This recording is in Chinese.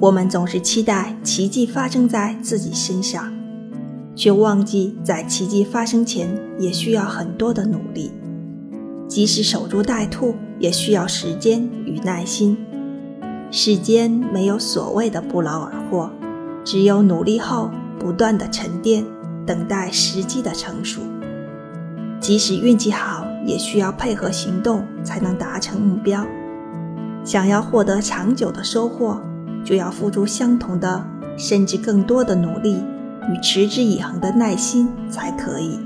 我们总是期待奇迹发生在自己身上，却忘记在奇迹发生前也需要很多的努力。即使守株待兔，也需要时间与耐心。世间没有所谓的不劳而获，只有努力后不断的沉淀，等待时机的成熟。即使运气好，也需要配合行动才能达成目标。想要获得长久的收获，就要付出相同的，甚至更多的努力与持之以恒的耐心才可以。